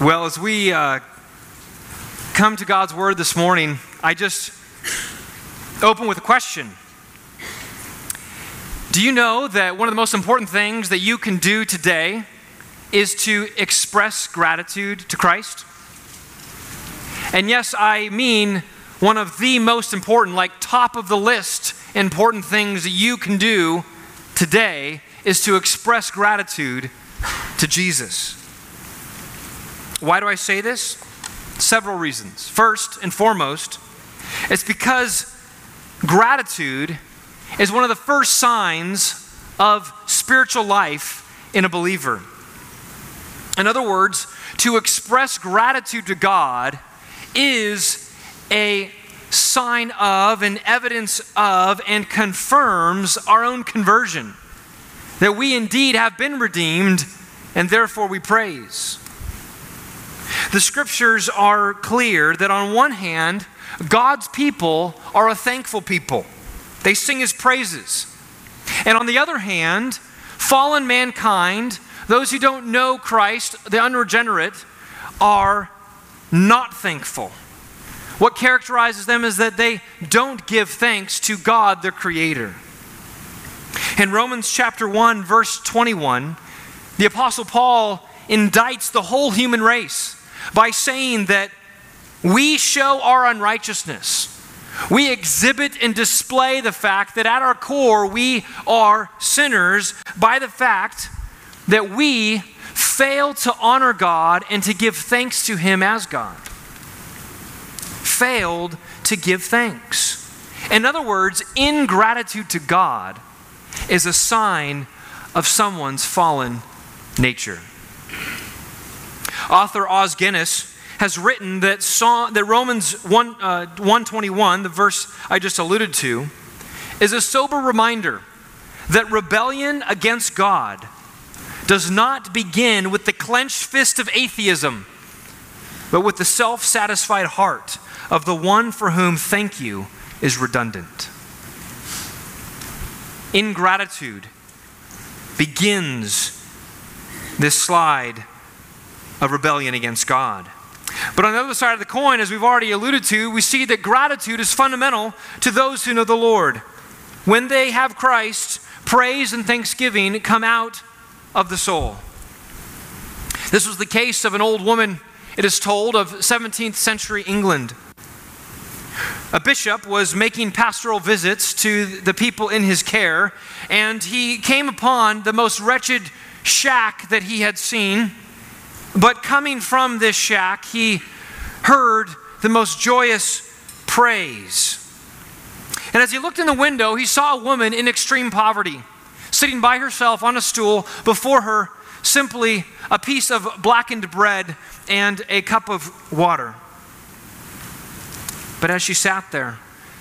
Well, as we uh, come to God's Word this morning, I just open with a question. Do you know that one of the most important things that you can do today is to express gratitude to Christ? And yes, I mean one of the most important, like top of the list important things that you can do today is to express gratitude to Jesus. Why do I say this? Several reasons. First and foremost, it's because gratitude is one of the first signs of spiritual life in a believer. In other words, to express gratitude to God is a sign of and evidence of and confirms our own conversion. That we indeed have been redeemed and therefore we praise. The scriptures are clear that on one hand, God's people are a thankful people, they sing his praises. And on the other hand, fallen mankind, those who don't know Christ, the unregenerate, are not thankful. What characterizes them is that they don't give thanks to God, their Creator. In Romans chapter 1, verse 21, the Apostle Paul indicts the whole human race by saying that we show our unrighteousness. We exhibit and display the fact that at our core we are sinners by the fact that we fail to honor God and to give thanks to Him as God. Failed to give thanks. In other words, ingratitude to God is a sign of someone's fallen nature. Author Os Guinness has written that, song, that Romans 1, uh, 121, the verse I just alluded to, is a sober reminder that rebellion against God does not begin with the clenched fist of atheism, but with the self satisfied heart of the one for whom thank you is redundant. Ingratitude begins this slide of rebellion against God. But on the other side of the coin, as we've already alluded to, we see that gratitude is fundamental to those who know the Lord. When they have Christ, praise and thanksgiving come out of the soul. This was the case of an old woman, it is told, of 17th century England. A bishop was making pastoral visits to the people in his care, and he came upon the most wretched shack that he had seen. But coming from this shack, he heard the most joyous praise. And as he looked in the window, he saw a woman in extreme poverty, sitting by herself on a stool, before her simply a piece of blackened bread and a cup of water. But as she sat there,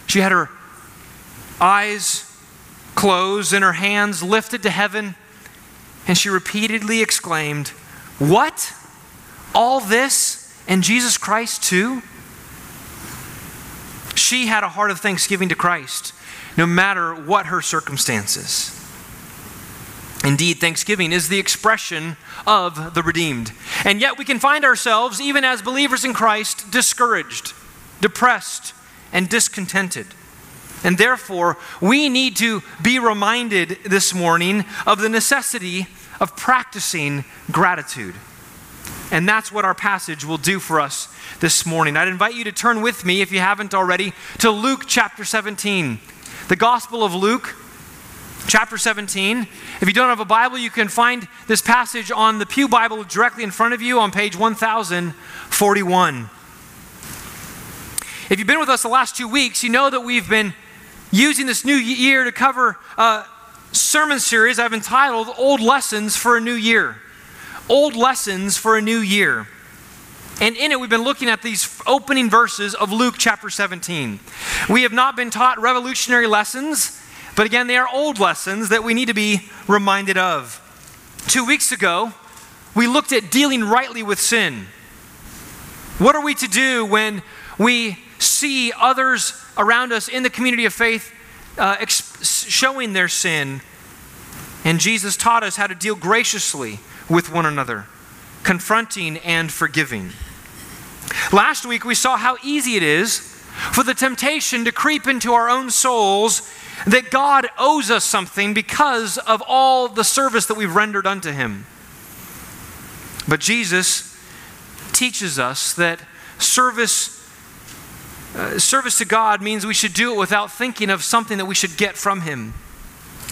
she had her eyes closed and her hands lifted to heaven, and she repeatedly exclaimed, What? All this and Jesus Christ too? She had a heart of thanksgiving to Christ, no matter what her circumstances. Indeed, thanksgiving is the expression of the redeemed. And yet we can find ourselves, even as believers in Christ, discouraged, depressed, and discontented. And therefore, we need to be reminded this morning of the necessity of practicing gratitude. And that's what our passage will do for us this morning. I'd invite you to turn with me, if you haven't already, to Luke chapter 17. The Gospel of Luke, chapter 17. If you don't have a Bible, you can find this passage on the Pew Bible directly in front of you on page 1041. If you've been with us the last two weeks, you know that we've been using this new year to cover a sermon series I've entitled Old Lessons for a New Year old lessons for a new year. And in it, we've been looking at these opening verses of Luke chapter 17. We have not been taught revolutionary lessons, but again, they are old lessons that we need to be reminded of. Two weeks ago, we looked at dealing rightly with sin. What are we to do when we see others around us in the community of faith uh, showing their sin? And Jesus taught us how to deal graciously with one another. confronting and forgiving. Last week, we saw how easy it is for the temptation to creep into our own souls that God owes us something because of all the service that we've rendered unto Him. But Jesus teaches us that service. Uh, service to God means we should do it without thinking of something that we should get from Him.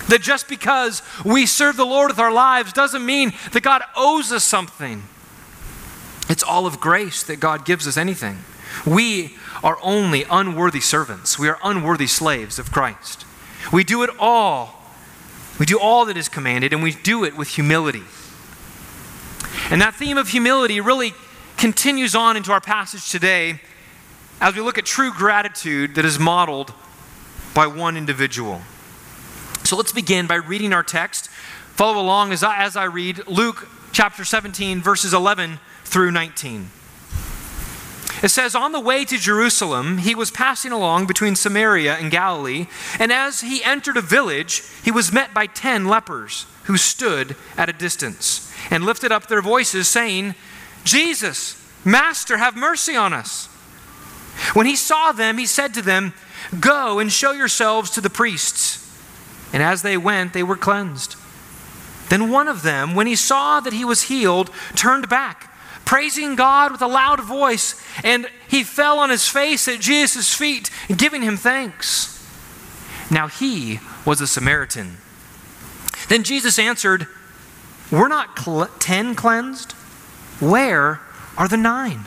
That just because we serve the Lord with our lives doesn't mean that God owes us something. It's all of grace that God gives us anything. We are only unworthy servants. We are unworthy slaves of Christ. We do it all. We do all that is commanded, and we do it with humility. And that theme of humility really continues on into our passage today as we look at true gratitude that is modeled by one individual. So let's begin by reading our text. Follow along as I, as I read Luke chapter 17, verses 11 through 19. It says, On the way to Jerusalem, he was passing along between Samaria and Galilee, and as he entered a village, he was met by ten lepers who stood at a distance and lifted up their voices, saying, Jesus, Master, have mercy on us. When he saw them, he said to them, Go and show yourselves to the priests. And as they went, they were cleansed. Then one of them, when he saw that he was healed, turned back praising God with a loud voice, and he fell on his face at Jesus' feet, giving him thanks. Now he was a Samaritan. Then Jesus answered, Were not cl- ten cleansed? Where are the nine?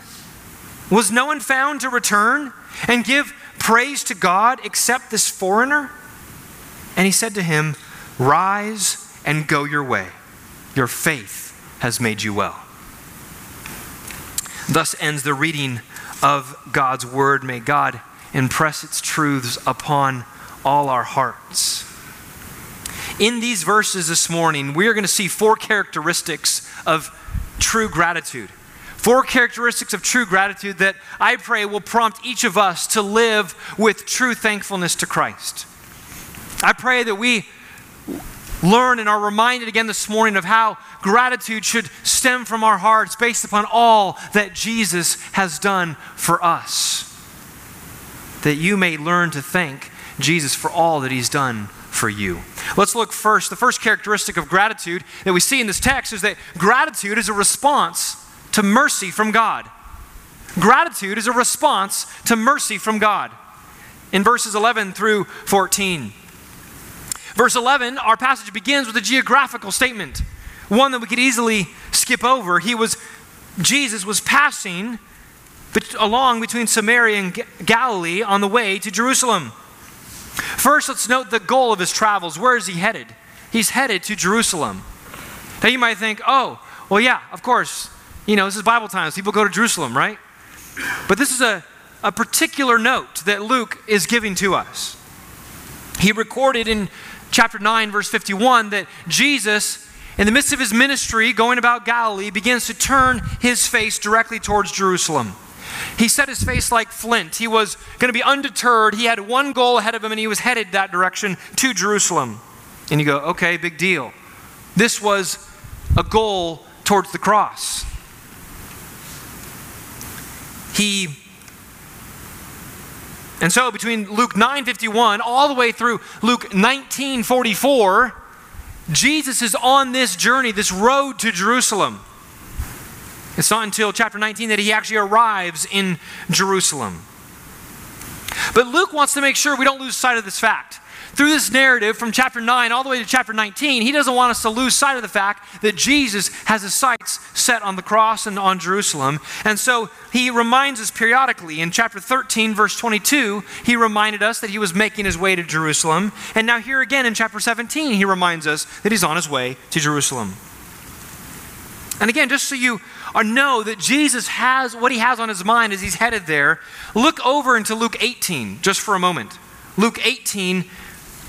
Was no one found to return and give praise to God except this foreigner? And he said to him, Rise and go your way. Your faith has made you well. Thus ends the reading of God's word. May God impress its truths upon all our hearts. In these verses this morning, we are going to see four characteristics of true gratitude. Four characteristics of true gratitude that I pray will prompt each of us to live with true thankfulness to Christ. I pray that we learn and are reminded again this morning of how gratitude should stem from our hearts based upon all that Jesus has done for us. That you may learn to thank Jesus for all that he's done for you. Let's look first. The first characteristic of gratitude that we see in this text is that gratitude is a response to mercy from God. Gratitude is a response to mercy from God. In verses 11 through 14. Verse 11, our passage begins with a geographical statement, one that we could easily skip over. He was, Jesus was passing along between Samaria and Galilee on the way to Jerusalem. First, let's note the goal of his travels. Where is he headed? He's headed to Jerusalem. Now, you might think, oh, well, yeah, of course. You know, this is Bible times. People go to Jerusalem, right? But this is a, a particular note that Luke is giving to us. He recorded in chapter 9, verse 51, that Jesus, in the midst of his ministry going about Galilee, begins to turn his face directly towards Jerusalem. He set his face like flint. He was going to be undeterred. He had one goal ahead of him, and he was headed that direction to Jerusalem. And you go, okay, big deal. This was a goal towards the cross. He and so between Luke 9:51 all the way through Luke 19:44, Jesus is on this journey, this road to Jerusalem. It's not until chapter 19 that he actually arrives in Jerusalem. But Luke wants to make sure we don't lose sight of this fact through this narrative from chapter 9 all the way to chapter 19, he doesn't want us to lose sight of the fact that Jesus has his sights set on the cross and on Jerusalem. And so he reminds us periodically. In chapter 13, verse 22, he reminded us that he was making his way to Jerusalem. And now, here again in chapter 17, he reminds us that he's on his way to Jerusalem. And again, just so you know that Jesus has what he has on his mind as he's headed there, look over into Luke 18 just for a moment. Luke 18,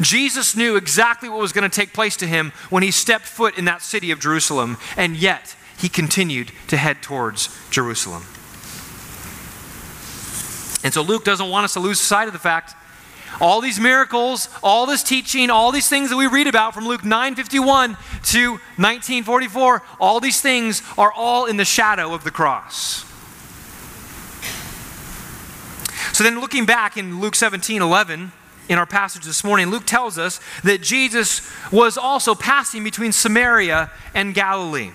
Jesus knew exactly what was going to take place to him when he stepped foot in that city of Jerusalem, and yet he continued to head towards Jerusalem. And so Luke doesn't want us to lose sight of the fact all these miracles, all this teaching, all these things that we read about from Luke 9:51 to 1944, all these things are all in the shadow of the cross. So then looking back in Luke 17:11 in our passage this morning, Luke tells us that Jesus was also passing between Samaria and Galilee.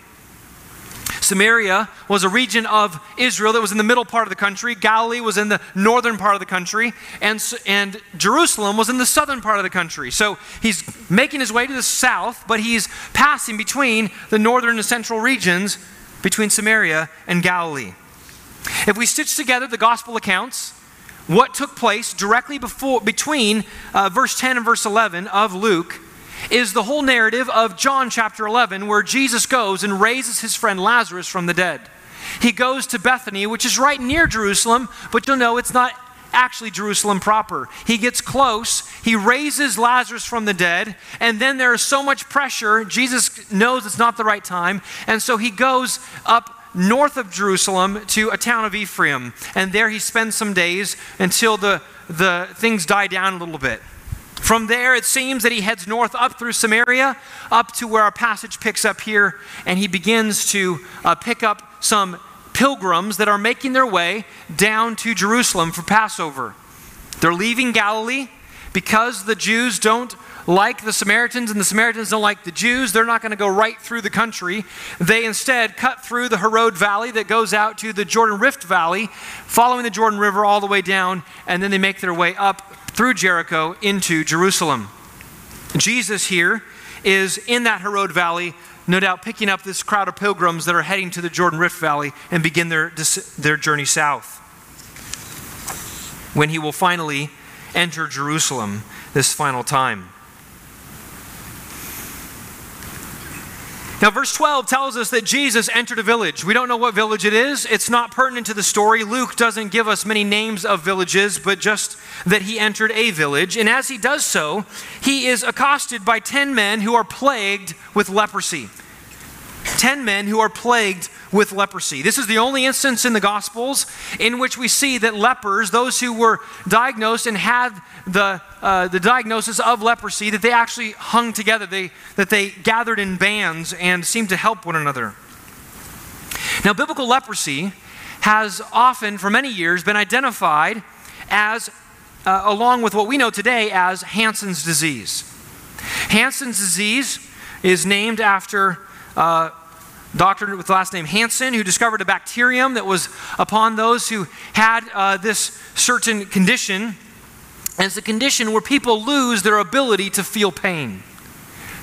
Samaria was a region of Israel that was in the middle part of the country. Galilee was in the northern part of the country. And, and Jerusalem was in the southern part of the country. So he's making his way to the south, but he's passing between the northern and central regions between Samaria and Galilee. If we stitch together the gospel accounts, what took place directly before, between uh, verse 10 and verse 11 of Luke is the whole narrative of John chapter 11, where Jesus goes and raises his friend Lazarus from the dead. He goes to Bethany, which is right near Jerusalem, but you'll know it's not actually Jerusalem proper. He gets close, he raises Lazarus from the dead, and then there is so much pressure. Jesus knows it's not the right time, and so he goes up north of Jerusalem to a town of Ephraim, and there he spends some days until the, the things die down a little bit. From there, it seems that he heads north up through Samaria, up to where our passage picks up here, and he begins to uh, pick up some pilgrims that are making their way down to Jerusalem for Passover. They're leaving Galilee because the Jews don't like the Samaritans and the Samaritans don't like the Jews. They're not going to go right through the country. They instead cut through the Harod Valley that goes out to the Jordan Rift Valley, following the Jordan River all the way down, and then they make their way up through Jericho into Jerusalem. Jesus here is in that Harod Valley, no doubt picking up this crowd of pilgrims that are heading to the Jordan Rift Valley and begin their, their journey south. When he will finally enter Jerusalem this final time. Now, verse 12 tells us that Jesus entered a village. We don't know what village it is. It's not pertinent to the story. Luke doesn't give us many names of villages, but just that he entered a village. And as he does so, he is accosted by 10 men who are plagued with leprosy. 10 men who are plagued with leprosy. This is the only instance in the Gospels in which we see that lepers, those who were diagnosed and had the, uh, the diagnosis of leprosy, that they actually hung together, they, that they gathered in bands and seemed to help one another. Now, biblical leprosy has often, for many years, been identified as, uh, along with what we know today as Hansen's disease. Hansen's disease is named after uh, doctor with the last name Hansen, who discovered a bacterium that was upon those who had uh, this certain condition. And it's a condition where people lose their ability to feel pain.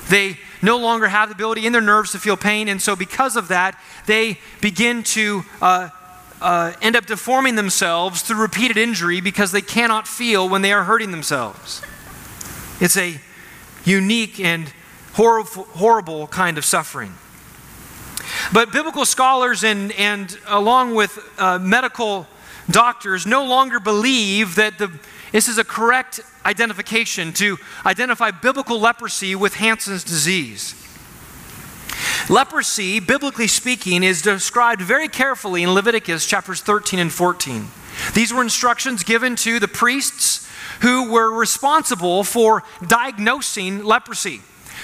They no longer have the ability in their nerves to feel pain, and so because of that, they begin to uh, uh, end up deforming themselves through repeated injury because they cannot feel when they are hurting themselves. It's a unique and horrible, horrible kind of suffering. But biblical scholars and, and along with uh, medical doctors no longer believe that the, this is a correct identification to identify biblical leprosy with Hansen's disease. Leprosy, biblically speaking, is described very carefully in Leviticus chapters 13 and 14. These were instructions given to the priests who were responsible for diagnosing leprosy.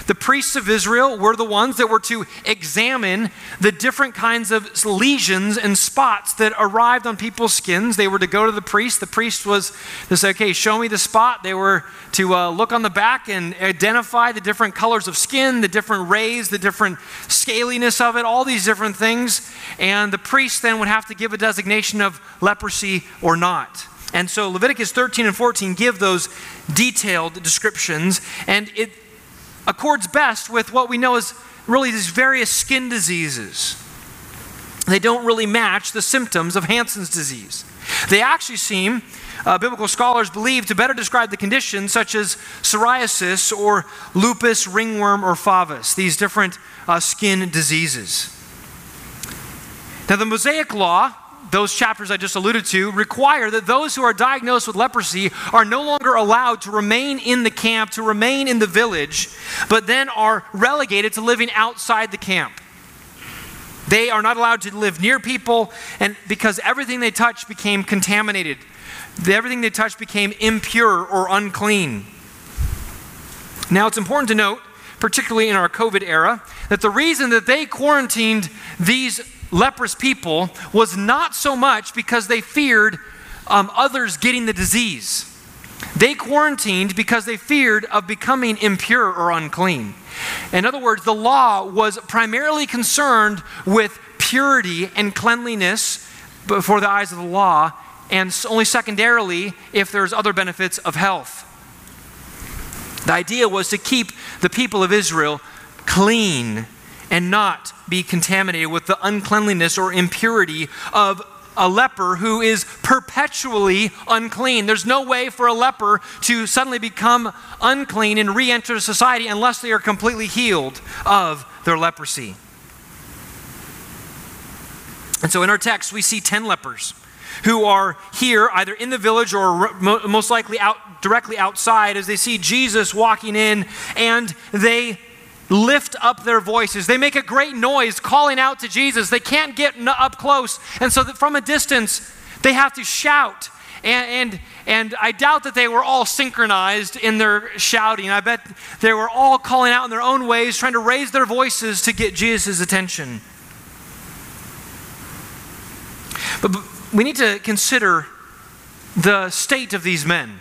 The priests of Israel were the ones that were to examine the different kinds of lesions and spots that arrived on people's skins. They were to go to the priest. The priest was to say, okay, show me the spot. They were to uh, look on the back and identify the different colors of skin, the different rays, the different scaliness of it, all these different things. And the priest then would have to give a designation of leprosy or not. And so Leviticus 13 and 14 give those detailed descriptions. And it accords best with what we know as really these various skin diseases. They don't really match the symptoms of Hansen's disease. They actually seem, uh, biblical scholars believe, to better describe the conditions such as psoriasis or lupus, ringworm, or favus, these different uh, skin diseases. Now, the Mosaic Law, those chapters I just alluded to, require that those who are diagnosed with leprosy are no longer allowed to remain in the camp, to remain in the village, but then are relegated to living outside the camp. They are not allowed to live near people, and because everything they touch became contaminated, everything they touched became impure or unclean. Now, it's important to note, particularly in our COVID era, that the reason that they quarantined these leprous people was not so much because they feared um, others getting the disease. They quarantined because they feared of becoming impure or unclean. In other words, the law was primarily concerned with purity and cleanliness before the eyes of the law, and only secondarily if there's other benefits of health. The idea was to keep the people of Israel clean and not be contaminated with the uncleanliness or impurity of a leper who is perpetually unclean. There's no way for a leper to suddenly become unclean and re enter society unless they are completely healed of their leprosy. And so in our text, we see 10 lepers who are here either in the village or most likely out directly outside as they see Jesus walking in and they lift up their voices. They make a great noise calling out to Jesus. They can't get up close. And so from a distance, they have to shout. And, and, and I doubt that they were all synchronized in their shouting. I bet they were all calling out in their own ways, trying to raise their voices to get Jesus' attention. But, but we need to consider the state of these men.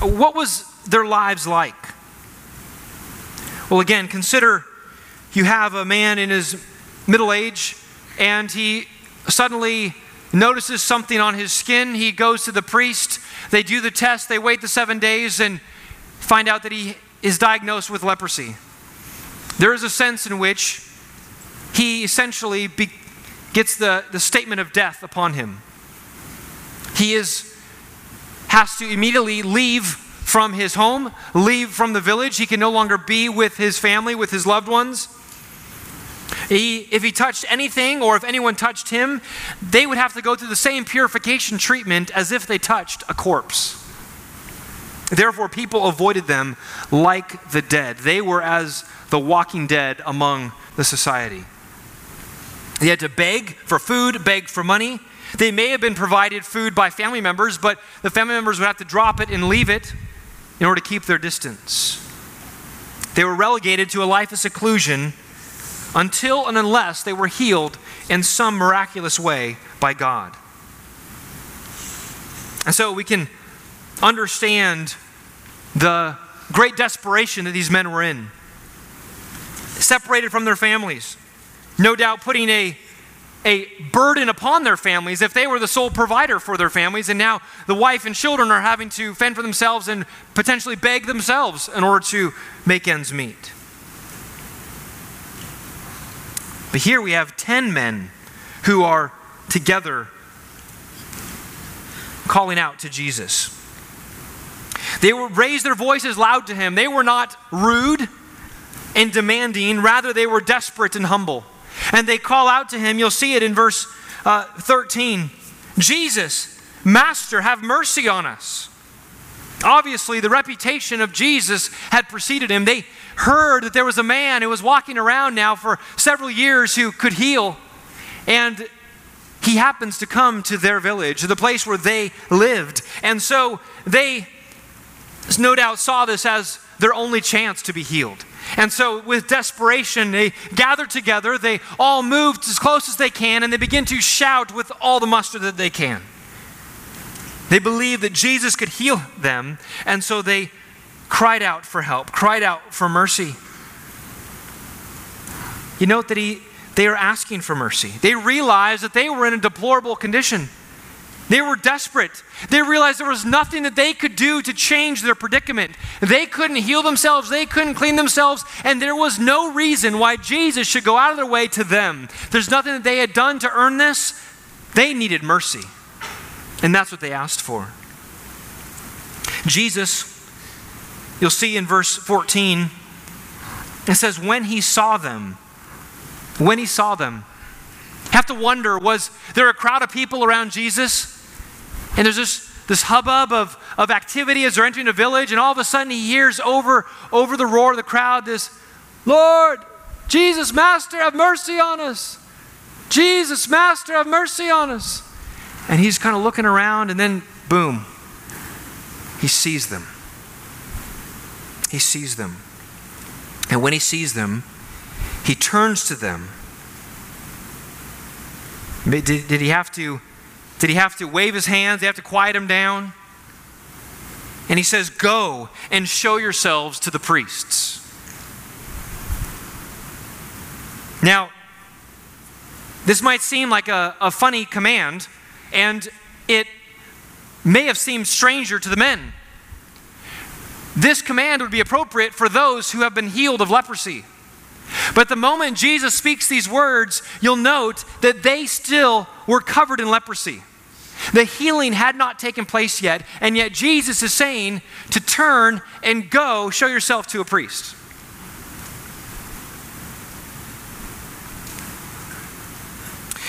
What was their lives like? Well, again, consider you have a man in his middle age and he suddenly notices something on his skin. He goes to the priest, they do the test, they wait the seven days and find out that he is diagnosed with leprosy. There is a sense in which he essentially be, gets the, the statement of death upon him. He is, has to immediately leave from his home, leave from the village. He can no longer be with his family, with his loved ones. He, if he touched anything or if anyone touched him, they would have to go through the same purification treatment as if they touched a corpse. Therefore, people avoided them like the dead. They were as the walking dead among the society. They had to beg for food, beg for money. They may have been provided food by family members, but the family members would have to drop it and leave it in order to keep their distance. They were relegated to a life of seclusion until and unless they were healed in some miraculous way by God. And so we can understand the great desperation that these men were in. Separated from their families, no doubt putting a a burden upon their families if they were the sole provider for their families, and now the wife and children are having to fend for themselves and potentially beg themselves in order to make ends meet. But here we have 10 men who are together calling out to Jesus. They raised their voices loud to him. They were not rude and demanding, rather, they were desperate and humble and they call out to him. You'll see it in verse uh, 13 Jesus, Master, have mercy on us. Obviously, the reputation of Jesus had preceded him. They heard that there was a man who was walking around now for several years who could heal. And he happens to come to their village, the place where they lived. And so they, no doubt, saw this as their only chance to be healed. And so, with desperation, they gather together, they all move as close as they can, and they begin to shout with all the muster that they can. They believed that Jesus could heal them, and so they cried out for help, cried out for mercy. You note that he, they are asking for mercy. They realize that they were in a deplorable condition. They were desperate. They realized there was nothing that they could do to change their predicament. They couldn't heal themselves, they couldn't clean themselves, and there was no reason why Jesus should go out of their way to them. There's nothing that they had done to earn this. They needed mercy. And that's what they asked for. Jesus, you'll see in verse 14, it says, When he saw them, when he saw them, Have to wonder was there a crowd of people around Jesus? And there's this, this hubbub of, of activity as they're entering a village, and all of a sudden he hears over, over the roar of the crowd this, Lord, Jesus, Master, have mercy on us. Jesus, Master, have mercy on us. And he's kind of looking around, and then, boom, he sees them. He sees them. And when he sees them, he turns to them. Did, did, he have to, did he have to wave his hands? Did he have to quiet him down? And he says, Go and show yourselves to the priests. Now, this might seem like a, a funny command, and it may have seemed stranger to the men. This command would be appropriate for those who have been healed of leprosy. But the moment Jesus speaks these words, you'll note that they still were covered in leprosy. The healing had not taken place yet, and yet Jesus is saying to turn and go show yourself to a priest.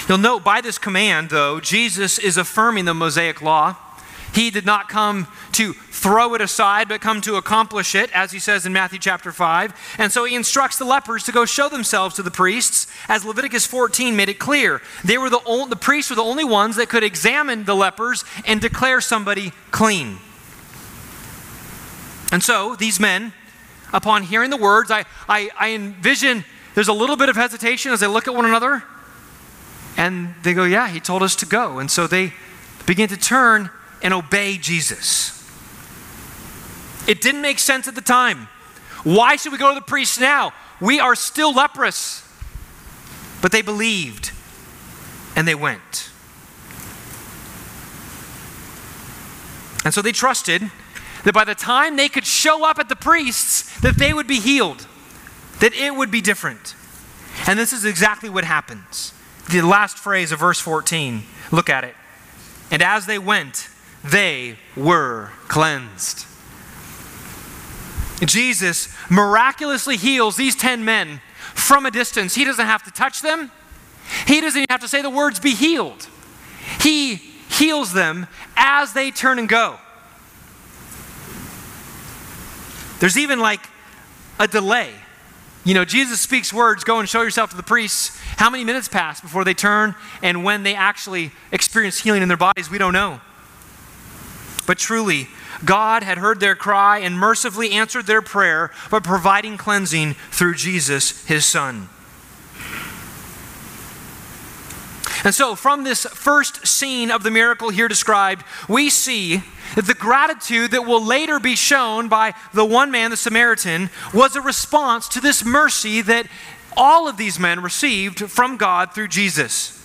You'll note by this command, though, Jesus is affirming the Mosaic law. He did not come to throw it aside, but come to accomplish it, as he says in Matthew chapter 5. And so he instructs the lepers to go show themselves to the priests, as Leviticus 14 made it clear. They were the, the priests were the only ones that could examine the lepers and declare somebody clean. And so these men, upon hearing the words, I, I, I envision there's a little bit of hesitation as they look at one another. And they go, Yeah, he told us to go. And so they begin to turn and obey Jesus. It didn't make sense at the time. Why should we go to the priest now? We are still leprous. But they believed and they went. And so they trusted that by the time they could show up at the priests that they would be healed, that it would be different. And this is exactly what happens. The last phrase of verse 14, look at it. And as they went, they were cleansed. Jesus miraculously heals these 10 men from a distance. He doesn't have to touch them, he doesn't even have to say the words, be healed. He heals them as they turn and go. There's even like a delay. You know, Jesus speaks words, go and show yourself to the priests. How many minutes pass before they turn and when they actually experience healing in their bodies, we don't know. But truly, God had heard their cry and mercifully answered their prayer by providing cleansing through Jesus, his Son. And so, from this first scene of the miracle here described, we see that the gratitude that will later be shown by the one man, the Samaritan, was a response to this mercy that all of these men received from God through Jesus.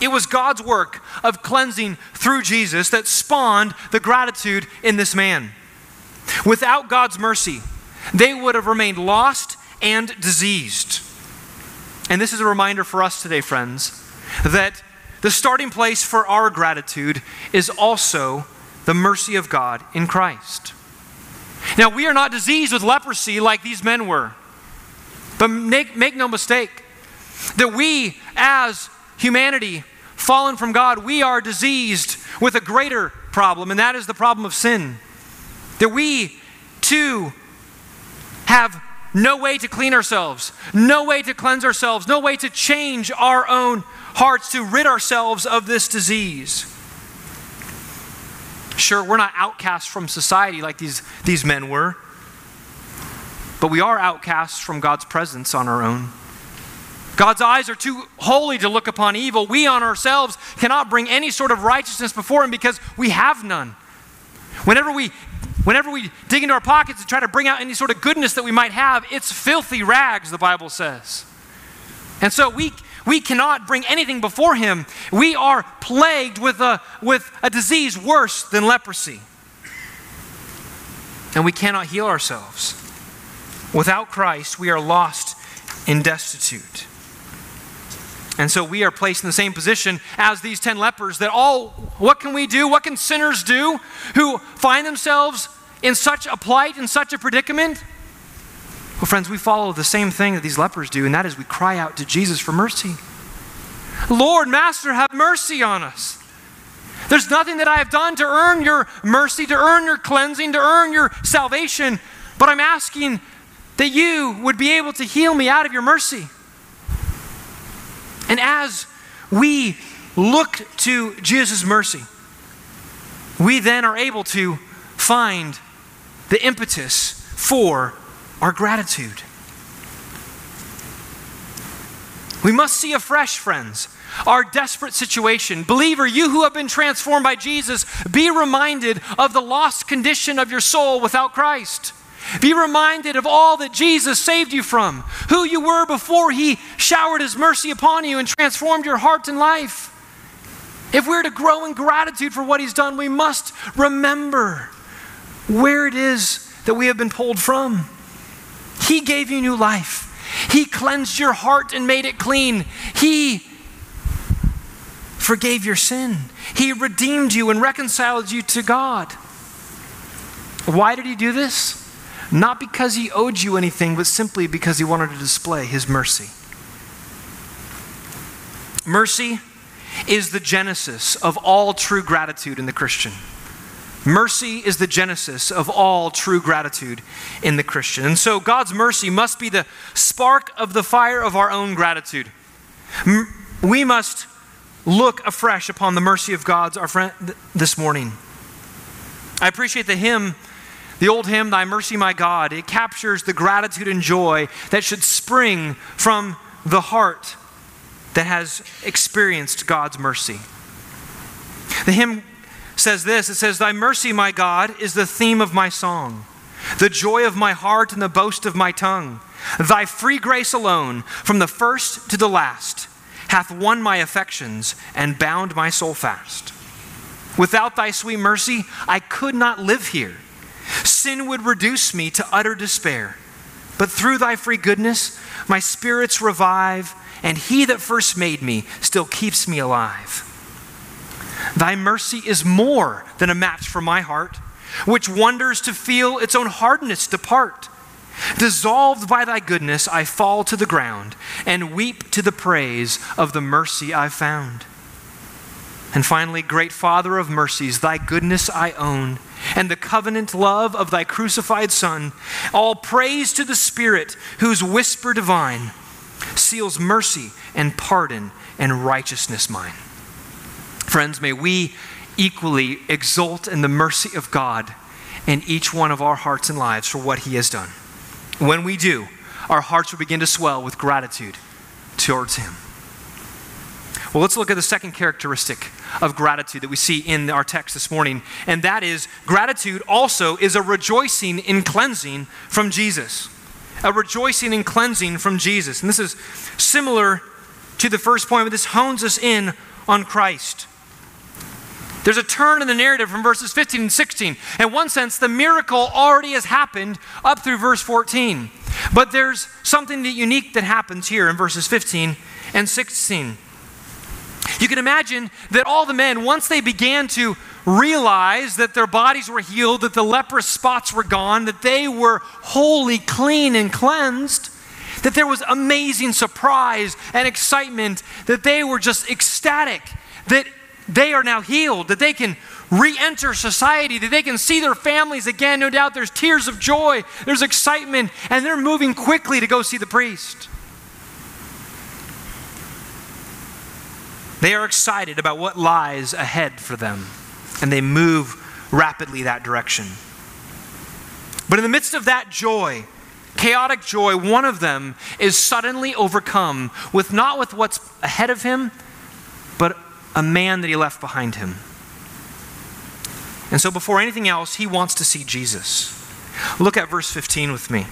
It was God's work of cleansing through Jesus that spawned the gratitude in this man. Without God's mercy, they would have remained lost and diseased. And this is a reminder for us today, friends, that the starting place for our gratitude is also the mercy of God in Christ. Now, we are not diseased with leprosy like these men were. But make, make no mistake that we, as humanity, fallen from God, we are diseased with a greater problem, and that is the problem of sin. That we, too, have no way to clean ourselves, no way to cleanse ourselves, no way to change our own hearts to rid ourselves of this disease. Sure, we're not outcasts from society like these, these men were, but we are outcasts from God's presence on our own. God's eyes are too holy to look upon evil. We on ourselves cannot bring any sort of righteousness before Him because we have none. Whenever we Whenever we dig into our pockets and try to bring out any sort of goodness that we might have, it's filthy rags, the Bible says. And so we, we cannot bring anything before Him. We are plagued with a, with a disease worse than leprosy. And we cannot heal ourselves. Without Christ, we are lost and destitute. And so we are placed in the same position as these 10 lepers that all, what can we do? What can sinners do who find themselves in such a plight, in such a predicament? Well, friends, we follow the same thing that these lepers do, and that is we cry out to Jesus for mercy. Lord, Master, have mercy on us. There's nothing that I have done to earn your mercy, to earn your cleansing, to earn your salvation, but I'm asking that you would be able to heal me out of your mercy. And as we look to Jesus' mercy, we then are able to find the impetus for our gratitude. We must see afresh, friends, our desperate situation. Believer, you who have been transformed by Jesus, be reminded of the lost condition of your soul without Christ. Be reminded of all that Jesus saved you from, who you were before he showered his mercy upon you and transformed your heart and life. If we're to grow in gratitude for what he's done, we must remember where it is that we have been pulled from. He gave you new life. He cleansed your heart and made it clean. He forgave your sin. He redeemed you and reconciled you to God. Why did he do this? Not because he owed you anything, but simply because he wanted to display his mercy. Mercy is the genesis of all true gratitude in the Christian. Mercy is the genesis of all true gratitude in the Christian. And so God's mercy must be the spark of the fire of our own gratitude. We must look afresh upon the mercy of God's our friend this morning. I appreciate the hymn, the old hymn, Thy Mercy, My God. It captures the gratitude and joy that should spring from the heart that has experienced God's mercy. The hymn says this it says, Thy mercy, my God, is the theme of my song, the joy of my heart and the boast of my tongue. Thy free grace alone, from the first to the last, hath won my affections and bound my soul fast. Without thy sweet mercy, I could not live here. Sin would reduce me to utter despair. But through thy free goodness, my spirits revive, and he that first made me still keeps me alive. Thy mercy is more than a match for my heart, which wonders to feel its own hardness depart. Dissolved by thy goodness, I fall to the ground and weep to the praise of the mercy I found. And finally, great Father of mercies, thy goodness I own, and the covenant love of thy crucified Son. All praise to the Spirit, whose whisper divine seals mercy and pardon and righteousness mine. Friends, may we equally exult in the mercy of God in each one of our hearts and lives for what He has done. When we do, our hearts will begin to swell with gratitude towards Him. Well, let's look at the second characteristic of gratitude that we see in our text this morning, and that is gratitude also is a rejoicing in cleansing from Jesus. A rejoicing in cleansing from Jesus. And this is similar to the first point, but this hones us in on Christ. There's a turn in the narrative from verses 15 and 16. In one sense, the miracle already has happened up through verse 14. But there's something that unique that happens here in verses 15 and 16. You can imagine that all the men, once they began to realize that their bodies were healed, that the leprous spots were gone, that they were wholly clean and cleansed, that there was amazing surprise and excitement, that they were just ecstatic, that they are now healed, that they can re enter society, that they can see their families again. No doubt there's tears of joy, there's excitement, and they're moving quickly to go see the priest. They are excited about what lies ahead for them, and they move rapidly that direction. But in the midst of that joy, chaotic joy, one of them is suddenly overcome with not with what's ahead of him, but a man that he left behind him. And so, before anything else, he wants to see Jesus. Look at verse 15 with me.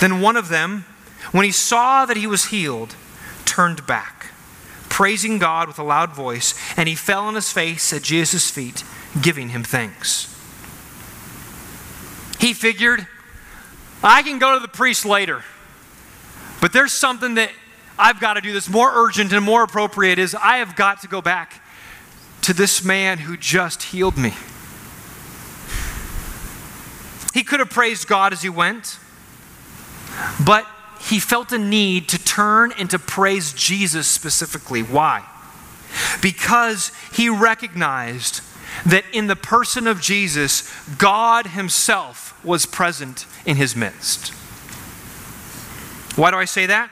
Then one of them, when he saw that he was healed, turned back, praising God with a loud voice, and he fell on his face at Jesus' feet, giving him thanks. He figured, I can go to the priest later, but there's something that I've got to do that's more urgent and more appropriate is I have got to go back to this man who just healed me. He could have praised God as he went, but he felt a need to turn and to praise Jesus specifically. Why? Because he recognized that in the person of Jesus, God himself was present in his midst. Why do I say that?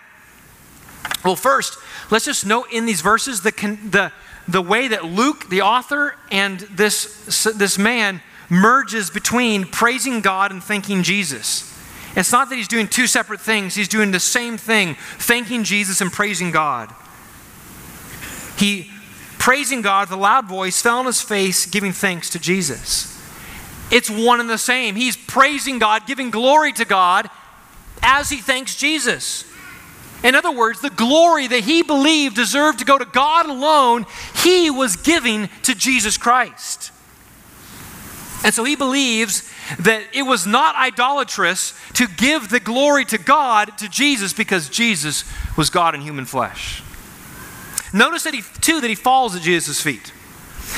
Well, first, let's just note in these verses the, the, the way that Luke, the author, and this, this man merges between praising God and thanking Jesus. It's not that he's doing two separate things, he's doing the same thing, thanking Jesus and praising God. He, praising God with a loud voice, fell on his face, giving thanks to Jesus. It's one and the same. He's praising God, giving glory to God as he thanks Jesus. In other words, the glory that he believed deserved to go to God alone, he was giving to Jesus Christ. And so he believes that it was not idolatrous to give the glory to God to Jesus because Jesus was God in human flesh. Notice that he, too, that he falls at Jesus' feet.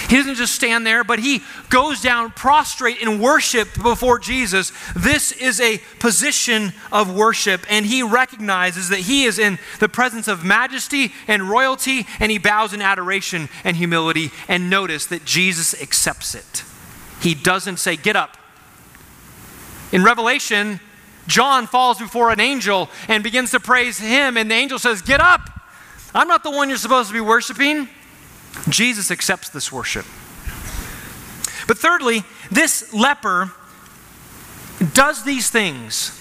He doesn't just stand there, but he goes down prostrate in worship before Jesus. This is a position of worship, and he recognizes that he is in the presence of majesty and royalty, and he bows in adoration and humility. And notice that Jesus accepts it. He doesn't say, Get up. In Revelation, John falls before an angel and begins to praise him, and the angel says, Get up. I'm not the one you're supposed to be worshiping. Jesus accepts this worship. But thirdly, this leper does these things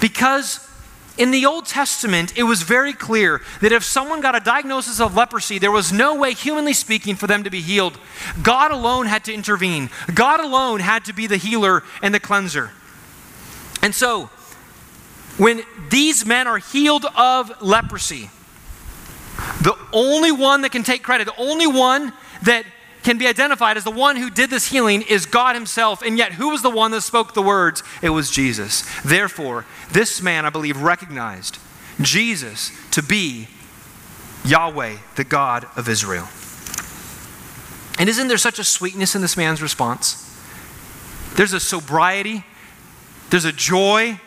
because in the Old Testament, it was very clear that if someone got a diagnosis of leprosy, there was no way, humanly speaking, for them to be healed. God alone had to intervene, God alone had to be the healer and the cleanser. And so, when these men are healed of leprosy, the only one that can take credit, the only one that can be identified as the one who did this healing is God Himself. And yet, who was the one that spoke the words? It was Jesus. Therefore, this man, I believe, recognized Jesus to be Yahweh, the God of Israel. And isn't there such a sweetness in this man's response? There's a sobriety, there's a joy, and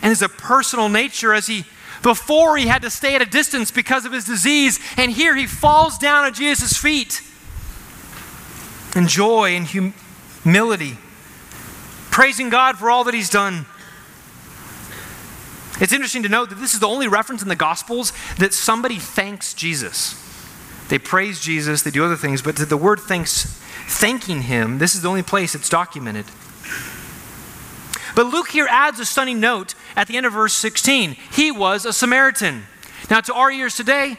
there's a personal nature as he before he had to stay at a distance because of his disease, and here he falls down at Jesus' feet in joy and humility, praising God for all that he's done. It's interesting to note that this is the only reference in the Gospels that somebody thanks Jesus. They praise Jesus, they do other things, but the word thanks, thanking him, this is the only place it's documented. But Luke here adds a stunning note at the end of verse 16. He was a Samaritan. Now, to our ears today,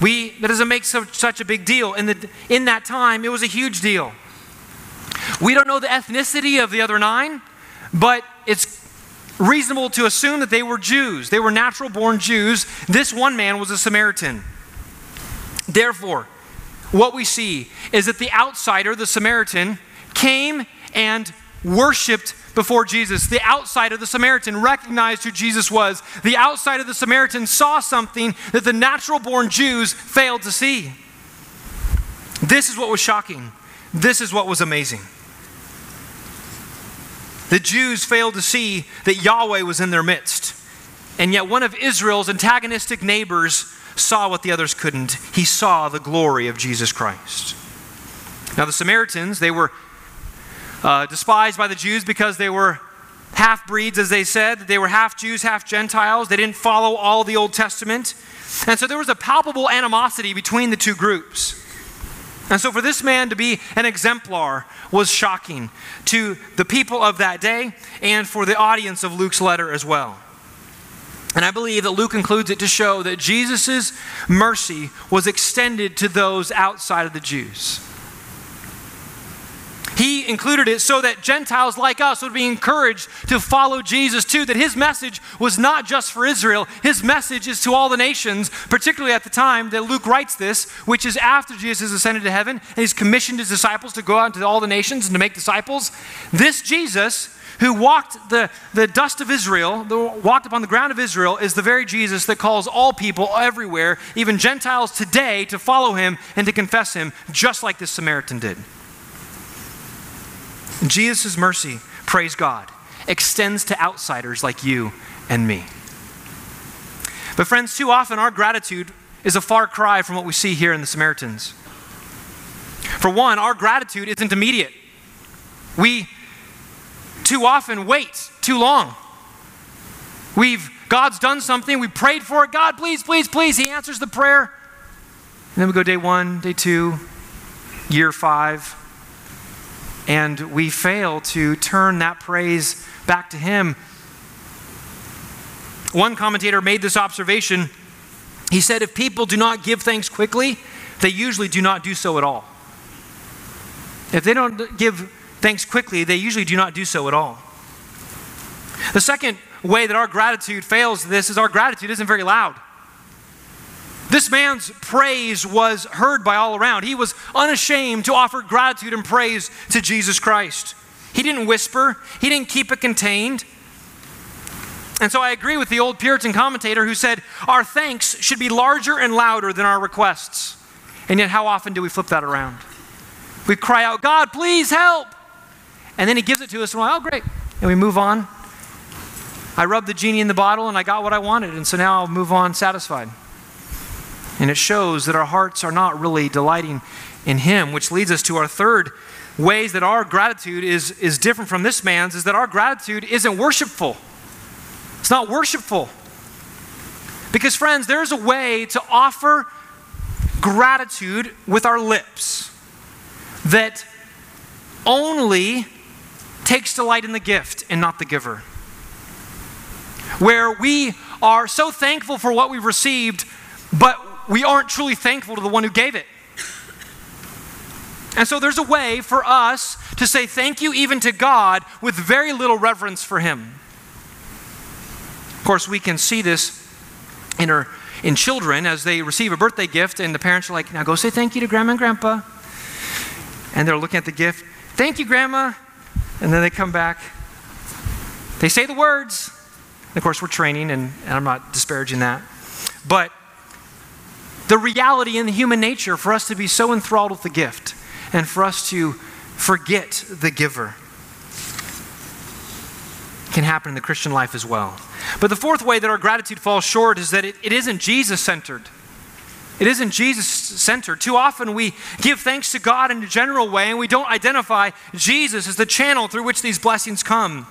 we, that doesn't make so, such a big deal. In, the, in that time, it was a huge deal. We don't know the ethnicity of the other nine, but it's reasonable to assume that they were Jews. They were natural born Jews. This one man was a Samaritan. Therefore, what we see is that the outsider, the Samaritan, came and worshiped before Jesus. The outside of the Samaritan recognized who Jesus was. The outside of the Samaritan saw something that the natural born Jews failed to see. This is what was shocking. This is what was amazing. The Jews failed to see that Yahweh was in their midst. And yet, one of Israel's antagonistic neighbors saw what the others couldn't. He saw the glory of Jesus Christ. Now, the Samaritans, they were uh, despised by the Jews because they were half breeds, as they said. They were half Jews, half Gentiles. They didn't follow all the Old Testament. And so there was a palpable animosity between the two groups. And so for this man to be an exemplar was shocking to the people of that day and for the audience of Luke's letter as well. And I believe that Luke includes it to show that Jesus' mercy was extended to those outside of the Jews. He included it so that Gentiles like us would be encouraged to follow Jesus too, that his message was not just for Israel, his message is to all the nations, particularly at the time that Luke writes this, which is after Jesus has ascended to heaven and he's commissioned his disciples to go out into all the nations and to make disciples. This Jesus, who walked the, the dust of Israel, the, walked upon the ground of Israel, is the very Jesus that calls all people everywhere, even Gentiles today, to follow him and to confess him, just like this Samaritan did. Jesus' mercy, praise God, extends to outsiders like you and me. But, friends, too often our gratitude is a far cry from what we see here in the Samaritans. For one, our gratitude isn't immediate. We too often wait too long. We've God's done something, we prayed for it. God, please, please, please. He answers the prayer. And then we go day one, day two, year five, and we fail to turn that praise back to Him. One commentator made this observation. He said, If people do not give thanks quickly, they usually do not do so at all. If they don't give thanks quickly, they usually do not do so at all. The second way that our gratitude fails this is our gratitude isn't very loud. This man's praise was heard by all around. He was unashamed to offer gratitude and praise to Jesus Christ. He didn't whisper, he didn't keep it contained. And so I agree with the old Puritan commentator who said, Our thanks should be larger and louder than our requests. And yet, how often do we flip that around? We cry out, God, please help. And then he gives it to us, and we're like, oh, great. And we move on. I rubbed the genie in the bottle, and I got what I wanted, and so now I'll move on satisfied. And it shows that our hearts are not really delighting in him, which leads us to our third ways that our gratitude is, is different from this man's is that our gratitude isn't worshipful. It's not worshipful. Because, friends, there's a way to offer gratitude with our lips that only takes delight in the gift and not the giver. Where we are so thankful for what we've received, but we aren't truly thankful to the one who gave it. And so there's a way for us to say thank you even to God with very little reverence for Him. Of course, we can see this in, our, in children as they receive a birthday gift, and the parents are like, now go say thank you to grandma and grandpa and they're looking at the gift. Thank you, Grandma. And then they come back. They say the words. of course, we're training, and, and I'm not disparaging that. But the reality in the human nature for us to be so enthralled with the gift and for us to forget the giver can happen in the Christian life as well. But the fourth way that our gratitude falls short is that it, it isn't Jesus centered. It isn't Jesus centered. Too often we give thanks to God in a general way and we don't identify Jesus as the channel through which these blessings come.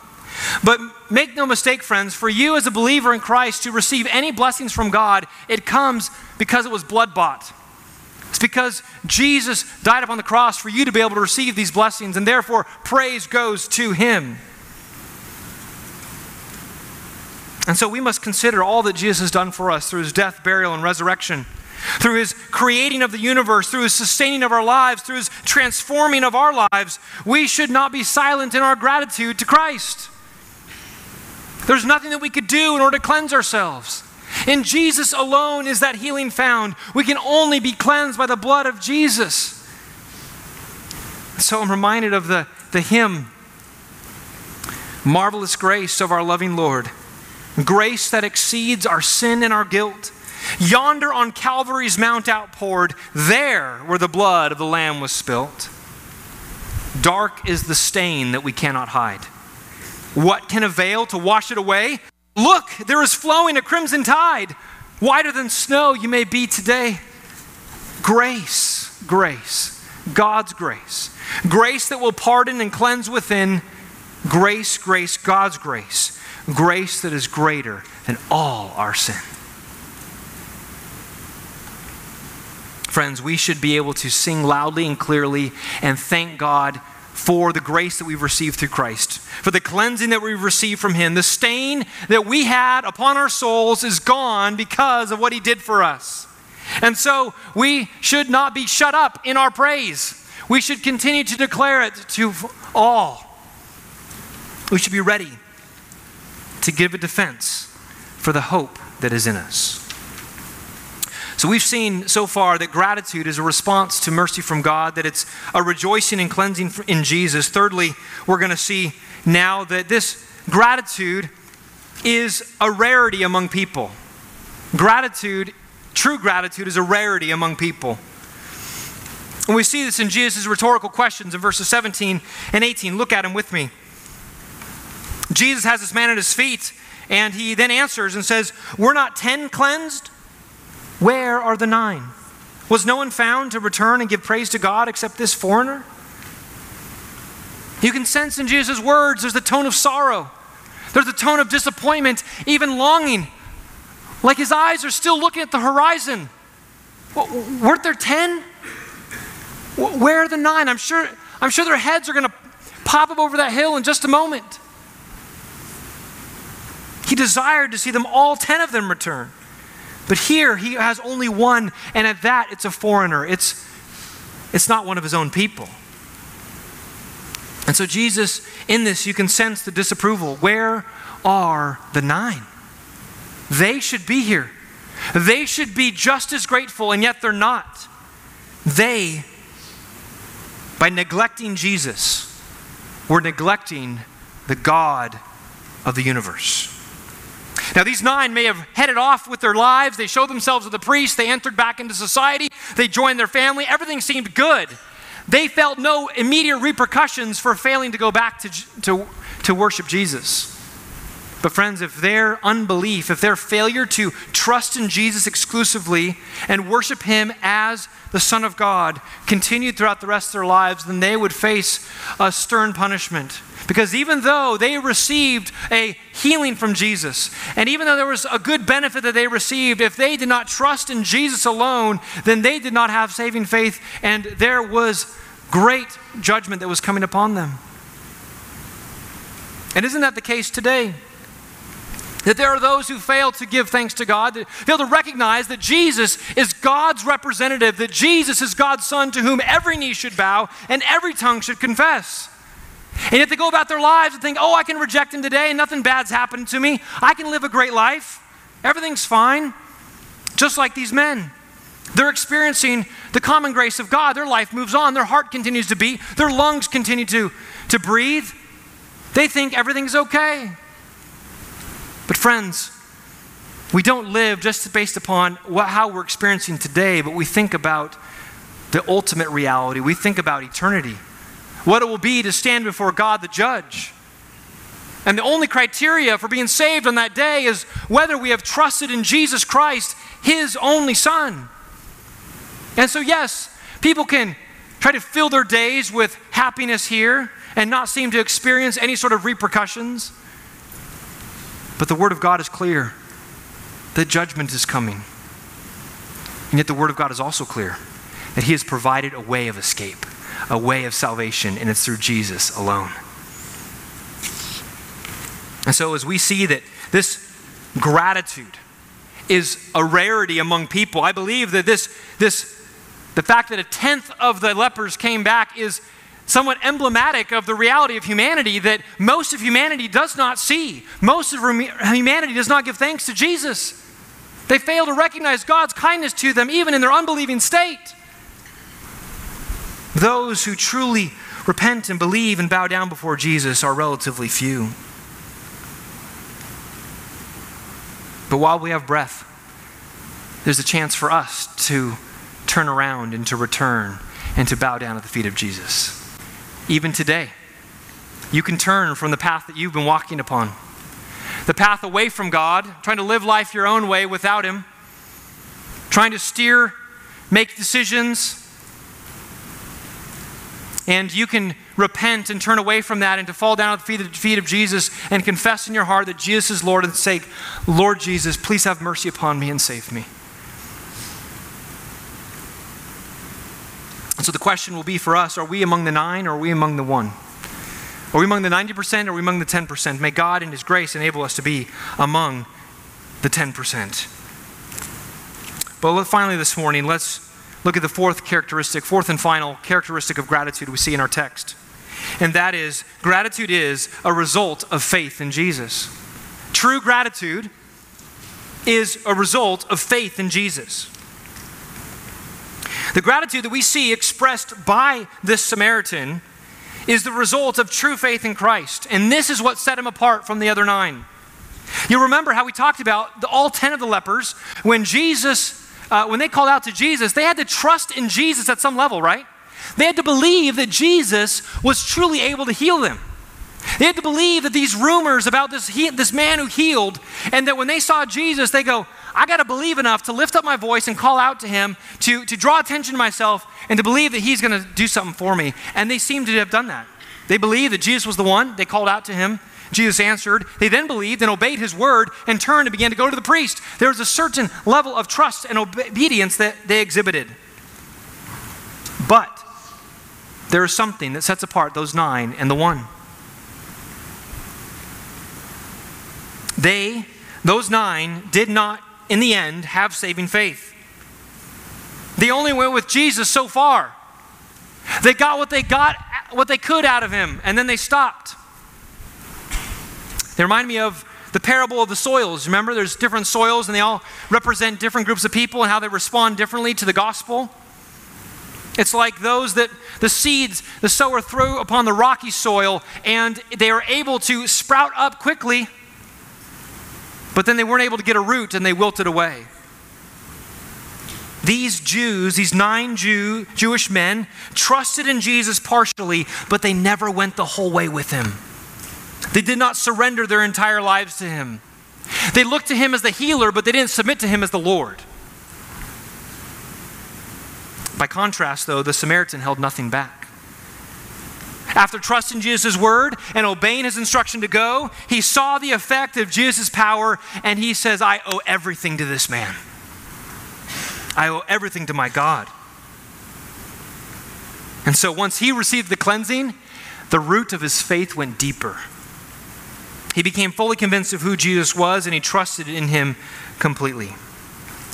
But make no mistake, friends, for you as a believer in Christ to receive any blessings from God, it comes because it was blood bought. It's because Jesus died upon the cross for you to be able to receive these blessings, and therefore praise goes to Him. And so we must consider all that Jesus has done for us through His death, burial, and resurrection through his creating of the universe, through his sustaining of our lives, through his transforming of our lives, we should not be silent in our gratitude to Christ. There's nothing that we could do in order to cleanse ourselves. In Jesus alone is that healing found. We can only be cleansed by the blood of Jesus. So I'm reminded of the, the hymn, Marvelous Grace of Our Loving Lord. Grace that exceeds our sin and our guilt Yonder on Calvary's mount outpoured, there where the blood of the Lamb was spilt. Dark is the stain that we cannot hide. What can avail to wash it away? Look, there is flowing a crimson tide. Whiter than snow you may be today. Grace, grace, God's grace. Grace that will pardon and cleanse within. Grace, grace, God's grace. Grace that is greater than all our sin. Friends, we should be able to sing loudly and clearly and thank God for the grace that we've received through Christ, for the cleansing that we've received from Him. The stain that we had upon our souls is gone because of what He did for us. And so we should not be shut up in our praise. We should continue to declare it to all. We should be ready to give a defense for the hope that is in us. So we've seen so far that gratitude is a response to mercy from God, that it's a rejoicing and cleansing in Jesus. Thirdly, we're going to see now that this gratitude is a rarity among people. Gratitude, true gratitude, is a rarity among people. And we see this in Jesus' rhetorical questions in verses 17 and 18. Look at them with me. Jesus has this man at his feet, And he then answers and says, Were not ten cleansed? Where are the nine? Was no one found to return and give praise to God except this foreigner? You can sense in Jesus' words there's a tone of sorrow, there's a tone of disappointment, even longing. Like his eyes are still looking at the horizon. Weren't there 10? Where are the nine? I'm sure, I'm sure their heads are going to pop up over that hill in just a moment. He desired to see them all 10 of them return. But here he has only one, and at that it's a foreigner. It's, it's not one of his own people. And so, Jesus, in this, you can sense the disapproval. Where are the nine? They should be here. They should be just as grateful, and yet they're not. They, by neglecting Jesus, were neglecting the God of the universe. Now, these nine may have headed off with their lives. They showed themselves to the priest. They entered back into society. They joined their family. Everything seemed good. They felt no immediate repercussions for failing to go back to, to, to worship Jesus. But, friends, if their unbelief, if their failure to trust in Jesus exclusively and worship Him as the Son of God continued throughout the rest of their lives, then they would face a stern punishment. Because even though they received a healing from Jesus, and even though there was a good benefit that they received, if they did not trust in Jesus alone, then they did not have saving faith, and there was great judgment that was coming upon them. And isn't that the case today? That there are those who fail to give thanks to God, that fail to recognize that Jesus is God's representative, that Jesus is God's Son to whom every knee should bow and every tongue should confess. And yet they go about their lives and think, oh, I can reject him today and nothing bad's happened to me. I can live a great life. Everything's fine. Just like these men. They're experiencing the common grace of God. Their life moves on. Their heart continues to beat. Their lungs continue to, to breathe. They think everything's okay. But, friends, we don't live just based upon what, how we're experiencing today, but we think about the ultimate reality. We think about eternity, what it will be to stand before God the judge. And the only criteria for being saved on that day is whether we have trusted in Jesus Christ, His only Son. And so, yes, people can try to fill their days with happiness here and not seem to experience any sort of repercussions. But the Word of God is clear that judgment is coming. And yet the Word of God is also clear that He has provided a way of escape, a way of salvation, and it's through Jesus alone. And so, as we see that this gratitude is a rarity among people, I believe that this, this the fact that a tenth of the lepers came back is somewhat emblematic of the reality of humanity that most of humanity does not see. Most of humanity does not give thanks to Jesus. They fail to recognize God's kindness to them, even in their unbelieving state. Those who truly repent and believe and bow down before Jesus are relatively few. But while we have breath, there's a chance for us to turn around and to return and to bow down at the feet of Jesus. Even today, you can turn from the path that you've been walking upon, the path away from God, trying to live life your own way without Him, trying to steer, make decisions. And you can repent and turn away from that and to fall down at the feet of, Jesus and confess in your heart that Jesus is Lord and say, Lord Jesus, please have mercy upon me and save me. And so the question will be for us are we among the nine or are we among the one? Are we among the 90% or are we among the 10%? May God in His grace enable us to be among the 10%. But finally, this morning, let's look at the fourth characteristic, fourth and final characteristic of gratitude we see in our text. And that is gratitude is a result of faith in Jesus. True gratitude is a result of faith in Jesus. The gratitude that we see expressed by this Samaritan is the result of true faith in Christ. And this is what set him apart from the other nine. You remember how we talked about the, all 10 of the lepers when Jesus, uh, when they called out to Jesus, they had to trust in Jesus at some level, right? They had to believe that Jesus was truly able to heal them. They had to believe that these rumors about this, he, this man who healed, and that when they saw Jesus, they go, I got to believe enough to lift up my voice and call out to him, to, to draw attention to myself, and to believe that he's going to do something for me. And they seem to have done that. They believed that Jesus was the one. They called out to him. Jesus answered. They then believed and obeyed his word and turned and began to go to the priest. There was a certain level of trust and obedience that they exhibited. But there is something that sets apart those nine and the one. They, those nine, did not, in the end, have saving faith. They only went with Jesus so far. They got what they got, what they could out of him, and then they stopped. They remind me of the parable of the soils. Remember, there's different soils, and they all represent different groups of people and how they respond differently to the gospel. It's like those that the seeds the sower threw upon the rocky soil, and they are able to sprout up quickly but then they weren't able to get a root and they wilted away. These Jews, these nine Jew, Jewish men, trusted in Jesus partially, but they never went the whole way with him. They did not surrender their entire lives to him. They looked to him as the healer, but they didn't submit to him as the Lord. By contrast, though, the Samaritan held nothing back. After trusting Jesus' word and obeying his instruction to go, he saw the effect of Jesus' power and he says, I owe everything to this man. I owe everything to my God. And so once he received the cleansing, the root of his faith went deeper. He became fully convinced of who Jesus was and he trusted in him completely.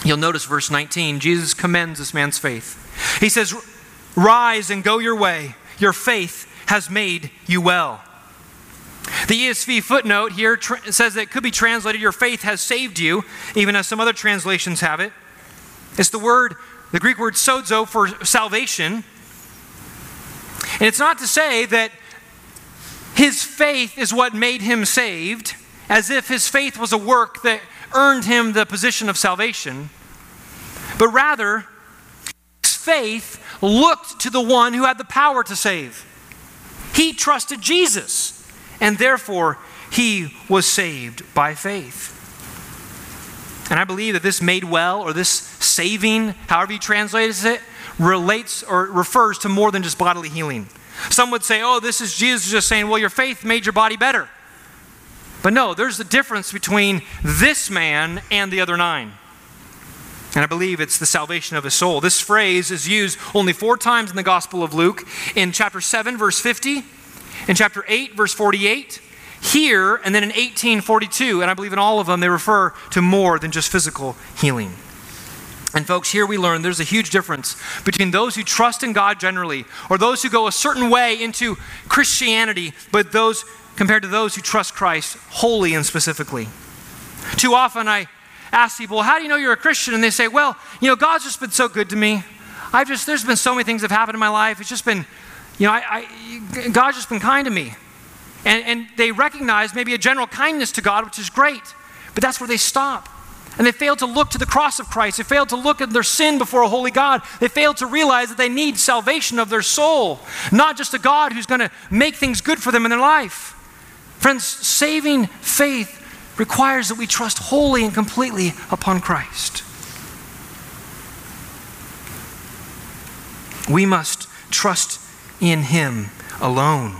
You'll notice verse 19, Jesus commends this man's faith. He says, Rise and go your way. Your faith has made you well. The ESV footnote here tr- says that it could be translated, Your faith has saved you, even as some other translations have it. It's the word, the Greek word sozo for salvation. And it's not to say that his faith is what made him saved, as if his faith was a work that earned him the position of salvation, but rather, his faith looked to the one who had the power to save. He trusted Jesus, and therefore he was saved by faith. And I believe that this made well, or this saving, however you translate it, relates or refers to more than just bodily healing. Some would say, oh, this is Jesus just saying, well, your faith made your body better. But no, there's a difference between this man and the other nine. And I believe it's the salvation of his soul. This phrase is used only four times in the Gospel of Luke in chapter 7, verse 50, in chapter 8, verse 48, here, and then in 1842. And I believe in all of them they refer to more than just physical healing. And folks, here we learn there's a huge difference between those who trust in God generally, or those who go a certain way into Christianity, but those compared to those who trust Christ wholly and specifically. Too often I ask people, well, how do you know you're a Christian? And they say, well, you know, God's just been so good to me. I've just, there's been so many things that have happened in my life. It's just been, you know, I, I, God's just been kind to me. And, and they recognize maybe a general kindness to God, which is great. But that's where they stop. And they fail to look to the cross of Christ. They fail to look at their sin before a holy God. They fail to realize that they need salvation of their soul, not just a God who's going to make things good for them in their life. Friends, saving faith requires that we trust wholly and completely upon Christ. We must trust in Him alone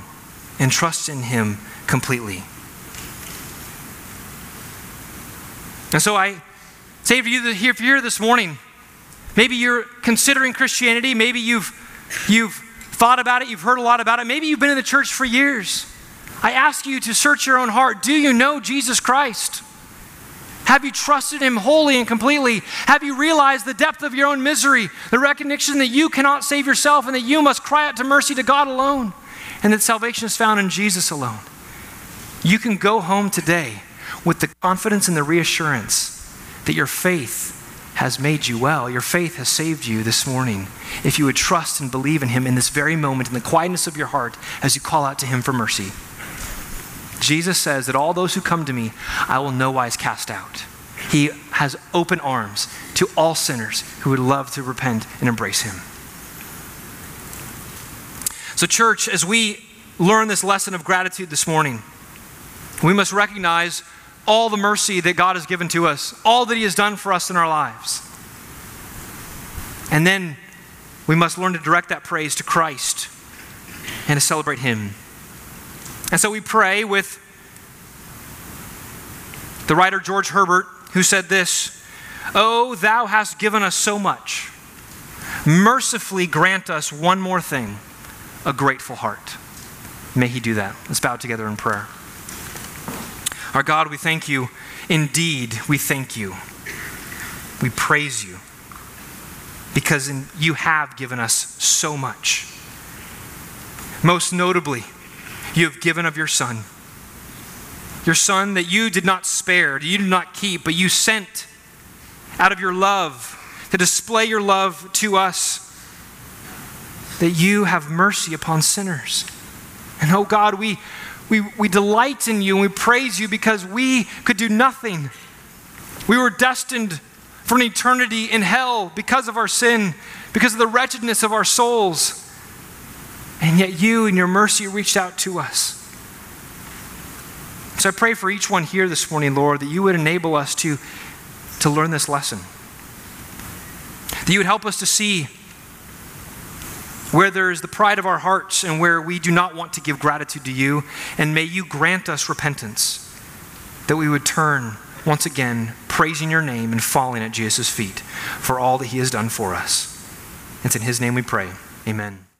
and trust in Him completely. And so I say to you that if you're here this morning, maybe you're considering Christianity, maybe you've, you've thought about it, you've heard a lot about it, maybe you've been in the church for years. I ask you to search your own heart. Do you know Jesus Christ? Have you trusted Him wholly and completely? Have you realized the depth of your own misery, the recognition that you cannot save yourself and that you must cry out to mercy to God alone, and that salvation is found in Jesus alone? You can go home today with the confidence and the reassurance that your faith has made you well. Your faith has saved you this morning. If you would trust and believe in Him in this very moment, in the quietness of your heart, as you call out to Him for mercy. Jesus says that all those who come to me, I will no wise cast out. He has open arms to all sinners who would love to repent and embrace him. So, church, as we learn this lesson of gratitude this morning, we must recognize all the mercy that God has given to us, all that He has done for us in our lives. And then we must learn to direct that praise to Christ and to celebrate Him. And so we pray with the writer George Herbert, who said this Oh, thou hast given us so much. Mercifully grant us one more thing a grateful heart. May He do that. Let's bow together in prayer. Our God, we thank you. Indeed, we thank you. We praise you because in, you have given us so much. Most notably, you have given of your Son. Your Son that you did not spare, you did not keep, but you sent out of your love to display your love to us, that you have mercy upon sinners. And oh God, we, we, we delight in you and we praise you because we could do nothing. We were destined for an eternity in hell because of our sin, because of the wretchedness of our souls. And yet you, in your mercy, reached out to us. So I pray for each one here this morning, Lord, that you would enable us to, to learn this lesson. That you would help us to see where there is the pride of our hearts and where we do not want to give gratitude to you. And may you grant us repentance, that we would turn once again, praising your name and falling at Jesus' feet for all that he has done for us. It's in his name we pray. Amen.